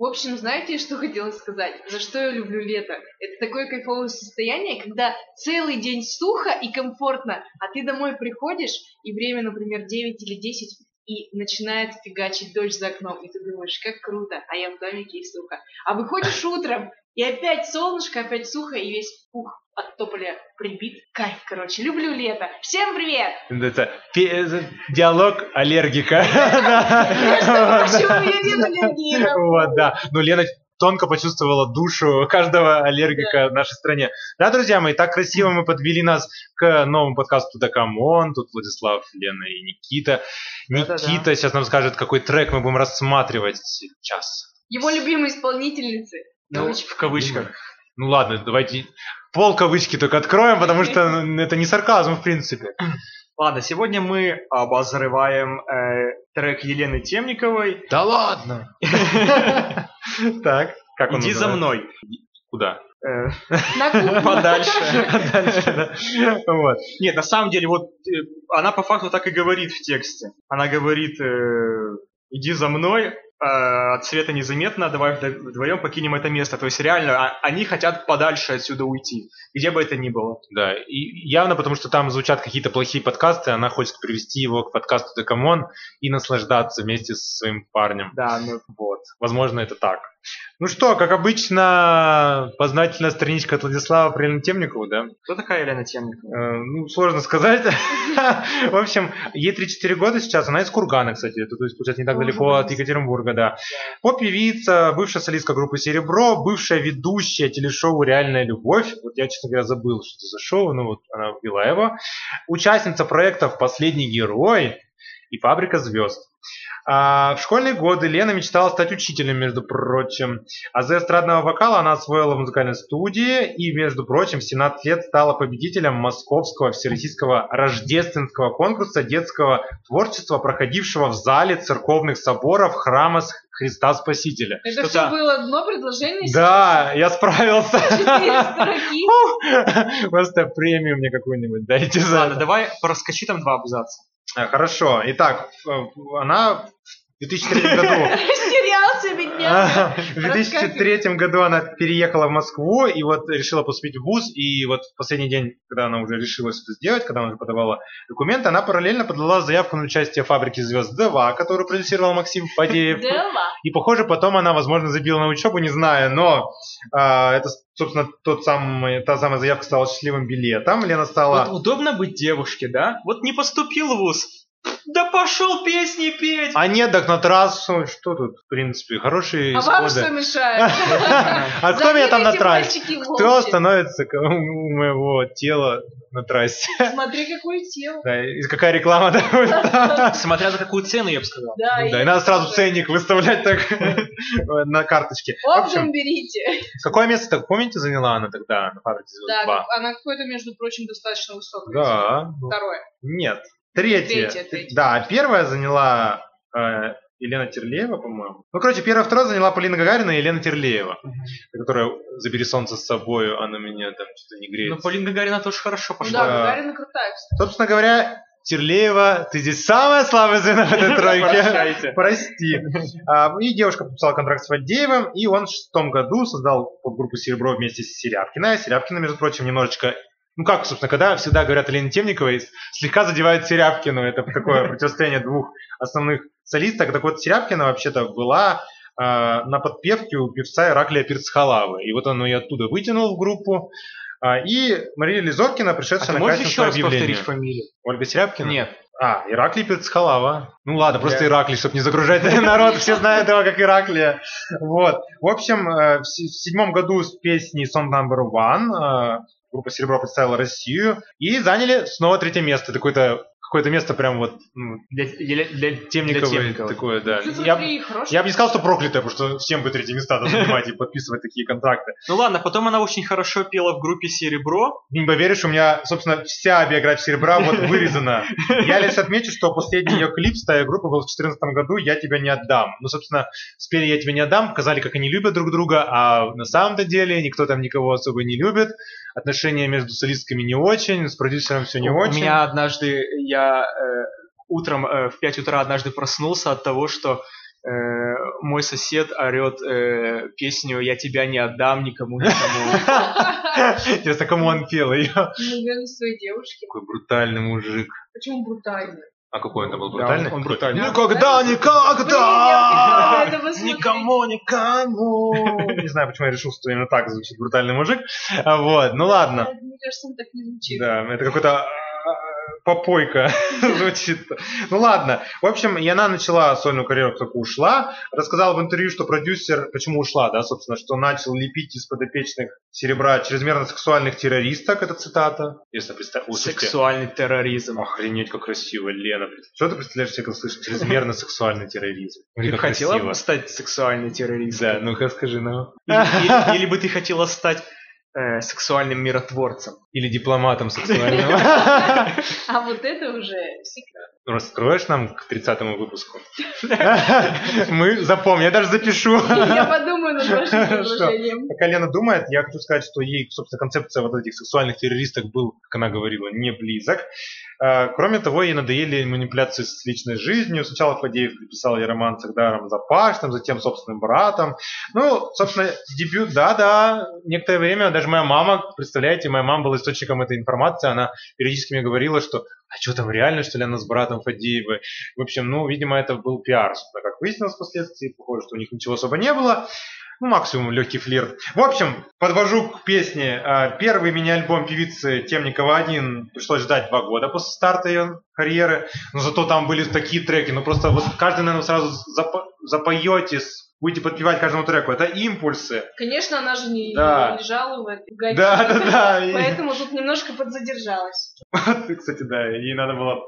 В общем, знаете, что хотела сказать? За что я люблю лето? Это такое кайфовое состояние, когда целый день сухо и комфортно, а ты домой приходишь, и время, например, 9 или 10, и начинает фигачить дождь за окном, и ты думаешь, как круто, а я в домике и сухо. А выходишь утром, и опять солнышко, опять сухо, и весь пух от тополя прибит. Кайф, короче, люблю лето. Всем привет! Это пе- диалог аллергика. Почему я нет аллергии? Вот, да. Ну, Лена тонко почувствовала душу каждого аллергика в нашей стране. Да, друзья мои, так красиво мы подвели нас к новому подкасту Да come on. Тут Владислав, Лена и Никита. Никита сейчас нам скажет, какой трек мы будем рассматривать сейчас. Его любимые исполнительницы. Ну, Кавычки. в кавычках. Ну ладно, давайте пол кавычки только откроем, потому что ну, это не сарказм, в принципе. Ладно, сегодня мы обозреваем э, трек Елены Темниковой Да ладно! Так, как он «Иди за мной». Куда? Э. Подальше. Вот. Нет, на самом деле, вот э, она по факту так и говорит в тексте. Она говорит, э, иди за мной, от света незаметно, давай вдвоем покинем это место. То есть реально, а- они хотят подальше отсюда уйти, где бы это ни было. Да, и явно потому, что там звучат какие-то плохие подкасты, она хочет привести его к подкасту Да come on и наслаждаться вместе со своим парнем. Да, ну, Вот. Возможно, это так. Ну что, как обычно, познавательная страничка от Владислава Темникову, да? кто такая Елена Темникова? Э, Ну, сложно сказать. В общем, ей 34 года сейчас, она из Кургана, кстати, это, то есть, получается, не так далеко от Екатеринбурга, да. Поп-певица, бывшая солистка группы «Серебро», бывшая ведущая телешоу «Реальная любовь». Вот я, честно говоря, забыл, что это за шоу, но вот она вела его. Участница проектов «Последний герой» и «Фабрика звезд». А, в школьные годы Лена мечтала стать учителем, между прочим. А за эстрадного вокала она освоила в музыкальной студии и, между прочим, в 17 лет стала победителем Московского всероссийского рождественского конкурса детского творчества, проходившего в зале церковных соборов храма Христа Спасителя. Это Что-то- все было одно предложение? Да, я справился. Четыре строки. Просто премию мне какую-нибудь дайте за Ладно, давай проскочи там два абзаца. А, Хорошо. Итак, э, она 2003 году Растерялся. А, В 2003 году она переехала в Москву и вот решила поступить в ВУЗ. И вот в последний день, когда она уже решилась это сделать, когда она уже подавала документы, она параллельно подала заявку на участие в «Фабрике звезд 2», которую продюсировал Максим Фадеев. И, похоже, потом она, возможно, забила на учебу, не знаю, но а, это, собственно, тот самый, та самая заявка стала счастливым билетом. Лена стала... Вот удобно быть девушке, да? Вот не поступил в ВУЗ. Да пошел песни петь! А нет, так на трассу, что тут, в принципе, хорошие А вам что мешает? А кто меня там на трассе? Кто становится у моего тела на трассе? Смотри, какое тело. Да, и какая реклама? Смотря за какую цену, я бы сказал. Да, Ну Да, и надо сразу ценник выставлять так на карточке. Общем, берите. какое место, так помните, заняла она тогда на фабрике Да, 2? она какое-то, между прочим, достаточно высокое. Да. ну, Второе. Нет. Третье. Третье, третье. Да, первая заняла э, Елена Терлеева, по-моему. Ну, короче, первая, вторая заняла Полина Гагарина и Елена Терлеева, которая «Забери солнце с собой, а на меня там что-то не греет». Ну, Полина Гагарина тоже хорошо пошла. да, Да. Гагарина крутая, кстати. Собственно говоря, Терлеева, ты здесь самое слабое звено в этой тройке. Прости. А, И девушка подписала контракт с Фадеевым, и он в шестом году создал группу «Серебро» вместе с Серябкиной. Серябкина, между прочим, немножечко ну как, собственно, когда всегда говорят о Лене Темниковой, слегка задевает Серябкину. Это такое противостояние двух основных солисток. Так вот, Серябкина вообще-то была э, на подпевке у певца Ираклия Перцхалавы. И вот он ее оттуда вытянул в группу. А, и Мария Лизоткина, А пришедшая ты на можешь еще раз повторить фамилию? Ольга Серябкина? Нет. А, Ираклий Перцхалава. Ну ладно, просто Я- Ираклий, чтобы не загружать народ, все знают его как Ираклия. Вот. В общем, э, в седьмом году с песней Song Number One э, группа Серебро представила Россию и заняли снова третье место. Такое-то какое-то место прям вот ну, Для, для, для Темниковой, Темниковой. такое, да. Я, я бы не сказал, что проклятое, потому что всем бы третье места надо занимать и подписывать такие контракты. Ну ладно, потом она очень хорошо пела в группе Серебро. Не поверишь, у меня, собственно, вся биография Серебра вот вырезана. Я лишь отмечу, что последний ее клип с той группы был в 2014 году «Я тебя не отдам». Ну, собственно, спели «Я тебя не отдам», показали, как они любят друг друга, а на самом-то деле никто там никого особо не любит. Отношения между солистками не очень, с продюсером все не У очень. меня однажды, я э, утром э, в 5 утра однажды проснулся от того, что э, мой сосед орет э, песню «Я тебя не отдам никому, никому». Интересно, кому он пел ее? Наверное, своей девушке. Какой брутальный мужик. Почему брутальный? А какой он там был Да, брутальный? он- он брутальный. Никогда, никогда! я. Никому, никому. Не знаю, почему я решил, что именно так звучит брутальный мужик. А, Вот, ну ладно. Мне кажется, он так не звучит. Да, это какой-то попойка звучит. Ну ладно. В общем, и она начала сольную карьеру, только ушла. Рассказала в интервью, что продюсер, почему ушла, да, собственно, что начал лепить из подопечных серебра чрезмерно сексуальных террористок, это цитата. Если представь, услышите. Сексуальный терроризм. Охренеть, как красиво, Лена. Что ты представляешь себе, когда слышишь чрезмерно сексуальный терроризм? Ты как хотела бы стать сексуальной террористом? Да, ну-ка скажи, ну. Или бы ты хотела стать э, сексуальным миротворцем? Или дипломатом сексуальным. А вот это уже секрет. Раскроешь нам к 30 выпуску? Мы запомним, я даже запишу. Я подумаю над вашим предложением. Пока Лена думает, я хочу сказать, что ей, собственно, концепция вот этих сексуальных террористок был, как она говорила, не близок. А, Кроме того, ей надоели манипуляции с личной жизнью. Сначала Фадеев приписал ей роман с Агдаром Запашным, затем собственным братом. Ну, собственно, дебют, да-да, некоторое время, даже моя мама, представляете, моя мама была источником этой информации, она периодически мне говорила, что а что там реально, что ли, она с братом Фадеевой? В общем, ну, видимо, это был пиар, собственно, как выяснилось впоследствии, похоже, что у них ничего особо не было. Ну, максимум легкий флирт. В общем, подвожу к песне. А, Первый мини-альбом певицы Темникова-1 пришлось ждать два года после старта ее карьеры. Но зато там были такие треки. Ну, просто вот каждый, наверное, сразу запо- запоете, будете подпевать каждому треку. Это импульсы. Конечно, она же не Да. в этой годе. Да, да, да. Поэтому тут немножко подзадержалась. Кстати, да, ей надо было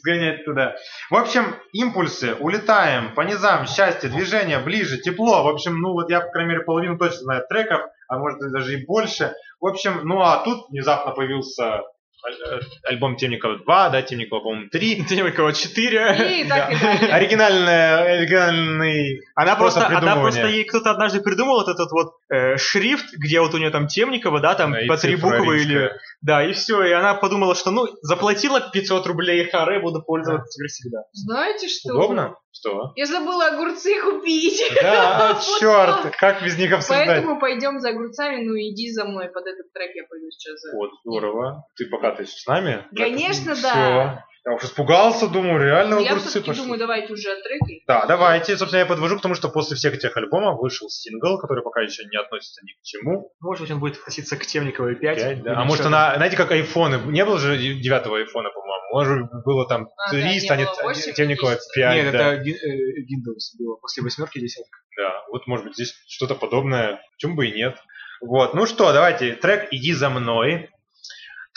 сгонять туда. В общем, импульсы, улетаем по низам, счастье, движение, ближе, тепло. В общем, ну вот я, по крайней мере, половину точно знаю треков, а может даже и больше. В общем, ну а тут внезапно появился альбом Темникова 2, да, Темникова, по-моему, 3. Темникова 4. И так и далее. Оригинальный, оригинальный Она Просто она просто ей кто-то однажды придумал вот этот вот э, шрифт, где вот у нее там Темникова, да, там Да, по три буквы или да, и все, и она подумала, что ну заплатила 500 рублей харе, буду пользоваться теперь всегда. Знаете что? Удобно? Что? Я забыла огурцы купить. Да, Вот черт, так. как без них обсуждать? Поэтому пойдем за огурцами, ну иди за мной под этот трек, я пойду сейчас за. Вот, здорово. Ты пока ты с нами? Конечно, да. Я уж испугался, думаю, реально Ну, я огурцы все-таки пошли. думаю, давайте уже от треки. Да, давайте. Собственно, я подвожу к тому, что после всех этих альбомов вышел сингл, который пока еще не относится ни к чему. Может быть, он будет относиться к Темниковой 5. Пять, да. или А может, что-то. она, знаете, как айфоны. Не было же девятого айфона, по-моему. Может, было там А, да, 3 не станет Темникова десять. 5. Нет, да. это э, Windows было после восьмерки десятка. Да, вот может быть здесь что-то подобное, почему бы и нет. Вот, ну что, давайте, трек «Иди за мной».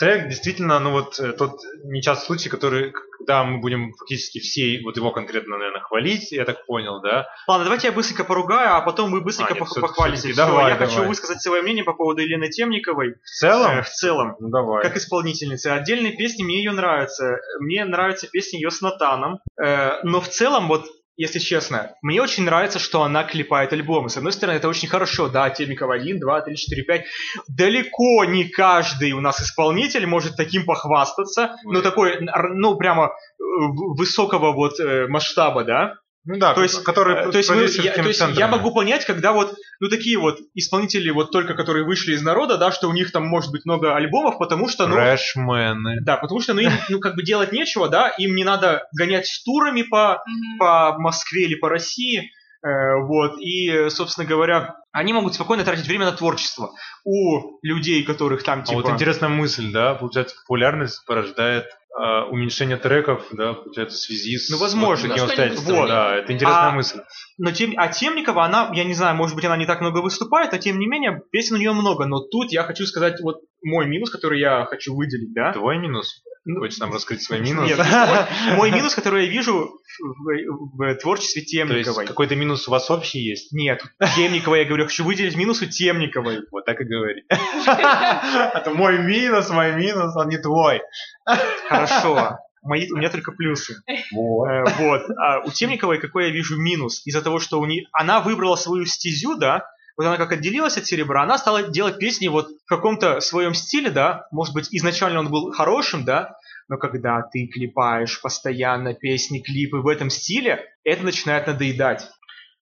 Трек действительно, ну вот э, тот нечастый случай, который, когда мы будем фактически все, вот его конкретно, наверное, хвалить, я так понял, да? Ладно, давайте я быстренько поругаю, а потом вы быстренько А, нет, пох- похвалите. давай, я хочу давай. высказать свое мнение по поводу Елены Темниковой В целом? э, в целом. Ну давай. Как исполнительница. Отдельные песни мне ее нравятся. Мне нравится песня ее с Натаном. Э, но в целом, вот, если честно, мне очень нравится, что она клепает альбомы. С одной стороны, это очень хорошо. Да, Темникова 1, 2, 3, 4, 5. Далеко не каждый у нас исполнитель может таким похвастаться. Ой. Ну, такой, ну, прямо э, высокого вот э, масштаба, да? Ну да, То есть, который Э, то есть, мы- я, то есть я могу понять, когда вот, ну такие вот исполнители, вот только которые вышли из народа, да, что у них там может быть много альбомов, потому что, ну, Рэшмены. да, потому что, ну, им, ну, как бы делать нечего, да, им не надо гонять с турами по, по Москве или по России, э, вот, и, собственно говоря, они могут спокойно тратить время на творчество. У людей, которых там, А типа... вот интересная мысль, да, получается, популярность порождает а, уменьшение треков, да, получается, в связи с Ну, возможно, вот вот. Да, это интересная А- мысль. Но тем, а Темникова, она, я не знаю, может быть, она не так много выступает, но тем не менее, песен у нее много. Но тут я хочу сказать вот мой минус, который я хочу выделить, да. Твой минус? Ну, Хочешь нам раскрыть свой минус? Нет, мой, мой минус, который я вижу в, в творчестве То есть Темниковой. какой-то минус у вас общий есть? Нет, Темникова, я говорю, хочу выделить минус у Темниковой. Вот так и говори. Это мой минус, мой минус, он не твой. Хорошо. Мои, у меня только плюсы. Вот. Э, вот. А у Темниковой какой я вижу минус? Из-за того, что у нее, она выбрала свою стезю, да, вот она как отделилась от серебра, она стала делать песни вот в каком-то своем стиле, да, может быть, изначально он был хорошим, да, но когда ты клепаешь постоянно песни, клипы в этом стиле, это начинает надоедать.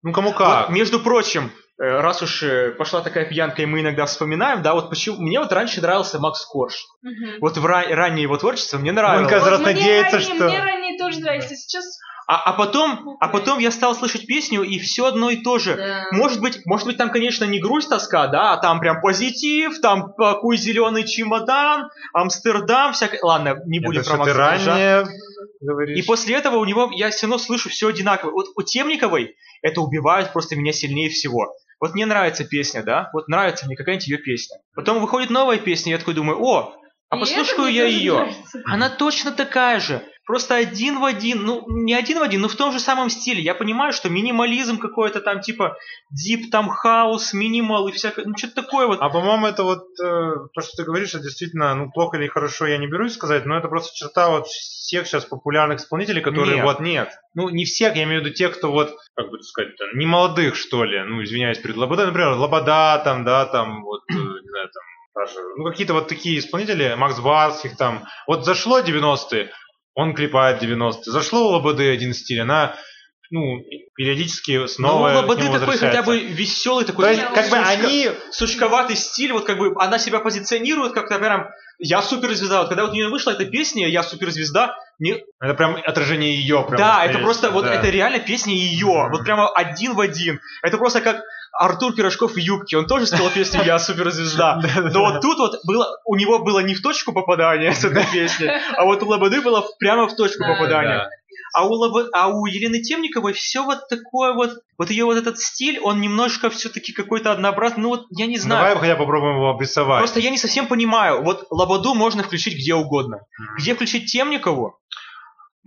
Ну, кому Вот, как. между прочим, раз уж э, пошла такая пьянка, и мы иногда вспоминаем, да, вот почему... Мне вот раньше нравился Макс Корж. Мгм. Вот в ра- раннее его творчество мне нравилось. Он каждый раз мне надеется, ранее- что- Мне ранее тоже нравится. Сейчас... А, а потом, а потом я стал слышать песню, и все одно и то же. Да. Может быть, может быть, там, конечно, не грусть, тоска, да, а там прям позитив, там какой зеленый чемодан, Амстердам, всякое. Ладно, не будем Это про Макса Коржа. ранее говоришь. И после этого у него я все равно слышу все одинаково. Вот у Темниковой это убивает просто меня сильнее всего. Вот мне нравится песня, да, вот нравится мне какая-нибудь ее песня. Потом выходит новая песня, я такой думаю, о, а И послушаю я ее. нравится. Она точно такая же. Просто один в один, ну, не один в один, но в том же самом стиле. Я понимаю, что минимализм какой-то там, типа, дип, там, хаус, минимал и всякое, ну, что-то такое вот. А по-моему, это вот э, то, что ты говоришь, это действительно, ну, плохо или хорошо, я не берусь сказать, но это просто черта вот всех сейчас популярных исполнителей, которые нет, вот, нет. ну, не всех, я имею в виду тех, кто вот, как бы сказать, не молодых, что ли, ну, извиняюсь перед Лобода, например, Лобода, там, да, там, вот, э, не знаю, там, даже, ну, какие-то вот такие исполнители, Макс Барских, там, вот зашло 90-е, он клепает 90-е, зашло у Лободы один стиль, она, ну, периодически снова ну, Лободы такой хотя бы веселый, такой То есть, Я как бы сучка- они сучковатый стиль, вот как бы она себя позиционирует как-то прям я суперзвезда. Вот когда вот у нее вышла эта песня, я суперзвезда, мне... Это прям отражение ее. Прям да, это просто, вот да. это реально песня ее, Мгм. вот прямо один в один. Это просто как Артур Пирожков в юбке, он тоже спел песню «Я суперзвезда». Но вот тут вот было, у него было не в точку попадания с этой песней, а вот у Лободы было прямо в точку Да, попадания. А у, Лобо- а у Елены Темниковой все вот такое вот, вот ее вот этот стиль, он немножко все-таки какой-то однообразный, ну вот я не знаю. Давай хотя попробуем его обрисовать. Просто я не совсем понимаю. Вот Лободу можно включить где угодно. Где включить Темникову?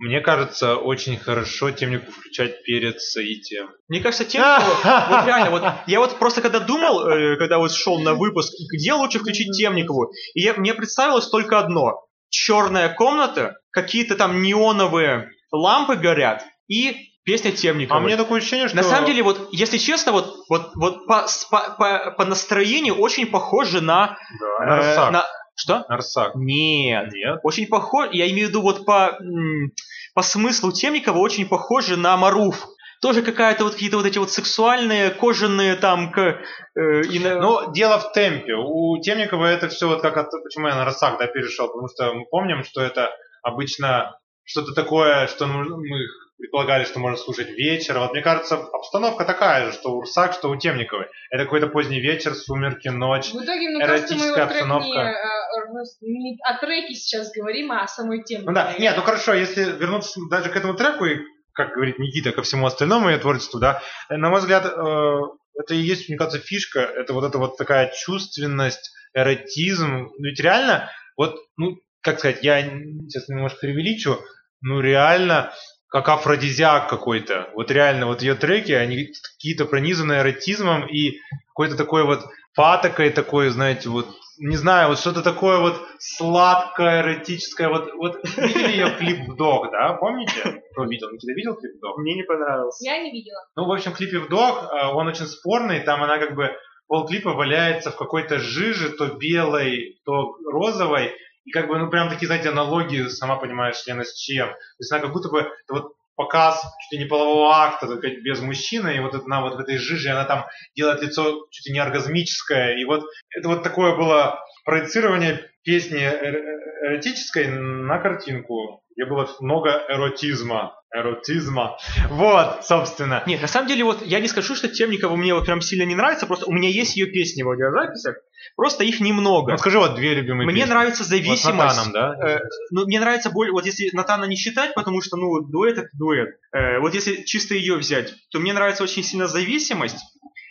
Мне кажется, очень хорошо темнику включать перед соитием. Мне кажется, Темникову... Вот реально, вот я вот просто когда думал, э, когда вот шел на выпуск, где лучше включить Темникову, и я- мне представилось только одно. Черная комната, какие-то там неоновые лампы горят, и песня Темниковой. А мне такое ощущение, что... На самом деле, вот, если честно, вот, вот, вот по, по, по- по настроению очень похоже на... Да, э, Нарсак. на- Что? Нарсак. Нет. Нет. Очень похож, я имею в виду вот по, по смыслу Темникова очень похоже на Маруф. Тоже какая-то вот какие-то вот эти вот сексуальные, кожаные там... К, э, и Но дело в темпе. У Темникова это все вот как... От... Почему я на Росак да, перешел? Потому что мы помним, что это обычно что-то такое, что мы предполагали, что можно слушать вечер. Вот мне кажется, обстановка такая же, что у Рсак, что у Темниковой. Это какой-то поздний вечер, сумерки, ночь. В итоге, мне кажется, мы Эротическая трек не, обстановка. э, раз- не о треке сейчас говорим, а о самой теме. Ну да, нет, ну хорошо, если вернуться даже к этому треку и, как говорит Никита, ко всему остальному ее творчеству, да, э, на мой взгляд, э, это и есть, мне кажется, фишка, это вот эта вот такая чувственность, эротизм, Ну, ведь реально, вот, ну, как сказать, я сейчас немножко преувеличу, ну реально, как афродизиак какой-то, вот реально, вот ее треки, они какие-то пронизаны эротизмом и какой-то такой вот патокой такой, знаете, вот не знаю, вот что-то такое вот сладкое, эротическое. Вот, вот видели ее клип «Вдох», да? Помните? Кто видел? Никита видел клип «Вдох»? Мне не понравился. Я не видела. Ну, в общем, в клипе «Вдох» э, он очень спорный. Там она как бы полклипа валяется в какой-то жиже, то белой, то розовой. И как бы, ну, прям такие, знаете, аналогии, сама понимаешь, Лена, с чем. То есть она как будто бы вот показ чуть ли не полового акта, только без мужчины, и вот она вот в этой жиже, она там делает лицо чуть ли не оргазмическое, и вот это вот такое было проецирование песни эр- эротической на картинку, где было много эротизма, эротизма, вот, собственно. Нет, на самом деле, вот я не скажу, что Темникова мне вот прям сильно не нравится, просто у меня есть ее песни в аудиозаписях, просто их немного. Ну, скажи вот две любимые Мне песни. нравится Вот с зависимость. Натаном, да? Э, ну, мне нравится более, вот если Натана не считать, потому что, ну, дуэт это дуэт. Э, вот если чисто ее взять, то мне нравится очень сильно зависимость,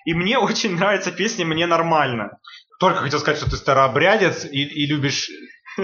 и мне очень нравится песня «Мне нормально». Только хотел сказать, что ты старообрядец и, и любишь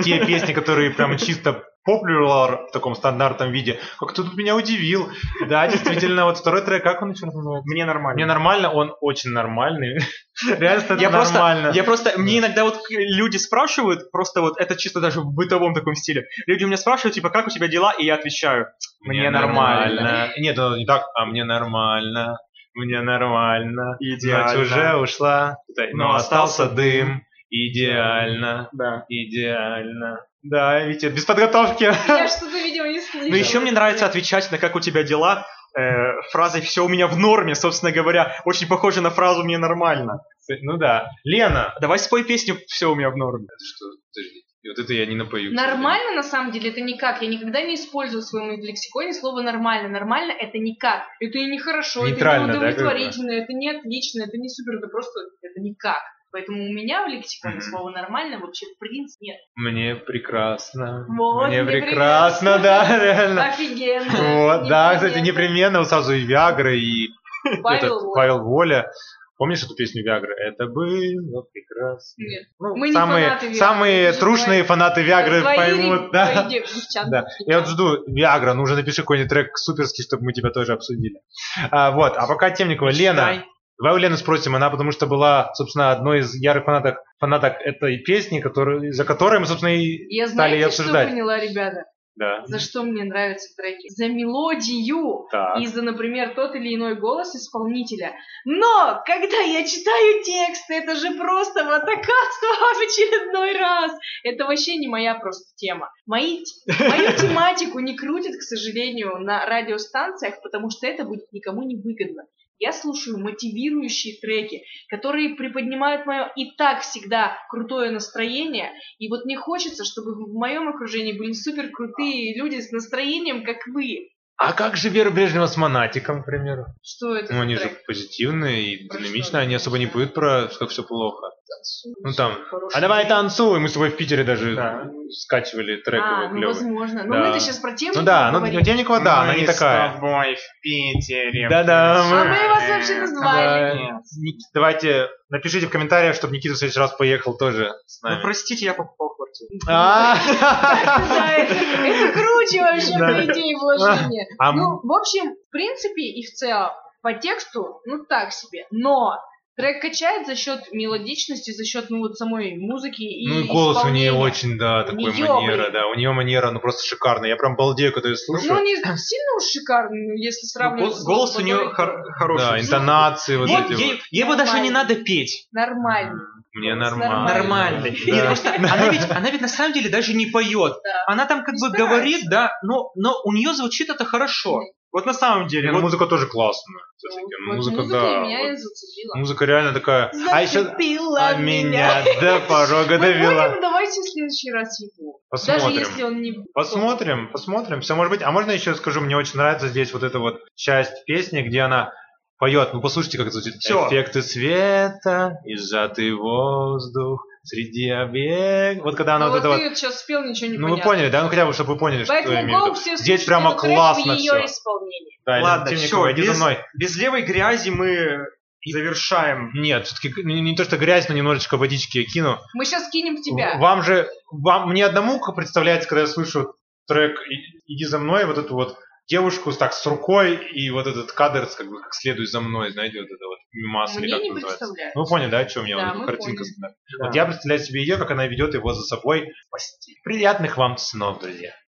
те песни, которые прям чисто popular в таком стандартном виде. Как ты тут меня удивил. Да, действительно, вот второй трек, как он еще называется? Мне нормально. Мне нормально, он очень нормальный. Реально, это я просто, нормально. я просто, мне иногда вот люди спрашивают, просто вот это чисто даже в бытовом таком стиле. Люди у меня спрашивают, типа, как у тебя дела, и я отвечаю, мне нормально. Нет, ну, не так, а мне нормально. Мне нормально. Идеально. Ночь уже ушла, но Но остался остался дым. Идеально. Да. Идеально. Да, Витя, без подготовки. Я что-то, видимо, не слышала. Ну еще мне нравится отвечать на как у тебя дела э, фразой «все у меня в норме», собственно говоря, очень похоже на фразу «мне нормально». Ну да. Лена. Давай спой песню «все у меня в норме». Это что? Подожди. И вот это я не напою. Нормально, на самом деле, это никак. Я никогда не использую в своем лексиконе слово «нормально». Нормально — это никак. Это и нехорошо, Нейтрально, это да, не удовлетворительно, это не отлично, это не супер, это просто это никак. Поэтому у меня в лексиконе Мгм. слова «нормально» вообще в принципе нет. Мне прекрасно. Вот, Мне мне прекрасно, да, реально. Офигенно. Вот, да, кстати, непременно. сразу и Виагра, и Павел этот Воля. Павел Воля. Помнишь эту песню Виагры? Это было прекрасно. Нет. Ну, Мы не самые, фанаты Виагры, самые трушные фанаты Виагры Твои поймут, да. твои дев- девчата, Да. Я вот жду Виагра, ну уже напиши какой-нибудь трек суперский, чтобы мы тебя тоже обсудили. А, вот, а пока Темникова, Лена. Давай у Лены спросим, она потому что была, собственно, одной из ярых фанаток, фанаток этой песни, который, за которой мы, собственно, и Я стали ее знаете, что обсуждать. поняла, ребята? Да. За что мне нравятся треки? За мелодию Так. и за, например, тот или иной голос исполнителя. Но, когда я читаю текст, это же просто водокатство в очередной раз. Это вообще не моя просто тема. Мои, мою тематику не крутят, к сожалению, на радиостанциях, потому что это будет никому не выгодно. Я слушаю мотивирующие треки, которые приподнимают мое и так всегда крутое настроение. И вот мне хочется, чтобы в моем окружении были супер крутые люди с настроением, как вы. А как же Вера Брежнева с Монатиком, к примеру? Что это Ну, они же позитивные и Про динамичные, что? они особо не поют про как все плохо. Ну там, а давай танцуем, мы с тобой в Питере даже Да. скачивали трек А, его ну клёвый. возможно. Но Да. мы-то сейчас про тему Ну да, ну. Темникова, да, она не Мы с такая. тобой в Питере. Да-да, А мы вас вообще назвали. Да. Ник- Давайте напишите в комментариях, чтобы Никита в следующий раз поехал тоже с Ну, нами. простите, я покупал А, это, круче вообще, по идее, вложения. А Ну, в общем, в принципе и в целом, по тексту, ну так себе. Но трек качает за счет мелодичности, за счет, ну вот самой музыки и Ну и голос у нее очень, да, такой манера, блин. да, у нее манера, ну просто шикарная. Я прям балдею, когда ее Ну, слушаю. не сильно уж шикарный, ну, если сравнивать Гол- с Голос у нее хор- хороший. Да, интонации вот Ей- эти ей- вот. Его даже не надо петь. Нормально. Мне нормально. Нормальный. И Да. просто она ведь, она ведь на самом деле даже не поет. Да. Она там как бы Старается. говорит, да, но, но у нее звучит это хорошо. Вот на самом деле. Ну, вот музыка тоже классная. Вот Музыка, музыка да. меня вот. и зацепила. Музыка реально такая. А еще Зацепила а меня до порога Мы довела. будем, давайте в следующий раз его. Посмотрим. Даже если он не... Посмотрим, посмотрим. Все может быть. А можно еще скажу, мне очень нравится здесь вот эта вот часть песни, где она поет. Ну послушайте, как это звучит. Всё. Эффекты света и сжатый воздух среди объектов. Вот когда она Ну, вот это вот ты вот сейчас спел, ничего не Ну вы понятно. поняли, да? Ну хотя бы, чтобы вы поняли, что я имею в виду. все Здесь прямо классно ее все. исполнении. Да, Ладно, Темникова, иди за без- мной. без левой грязи мы завершаем. Нет, все-таки не, не то, что грязь, но немножечко водички я кину. Мы сейчас кинем в тебя. Вам же, вам, мне одному представляется, когда я слышу трек «И- «Иди за мной», вот эту вот девушку так, с рукой и вот этот кадр как бы как следуй за мной, знаете, вот это вот мимас или как не называется. Ну, вы поняли, да, о чем я? Да, вот мы картинка. поняли. Вот я представляю себе ее, как она ведет его за собой в постель. Приятных вам снов, друзья.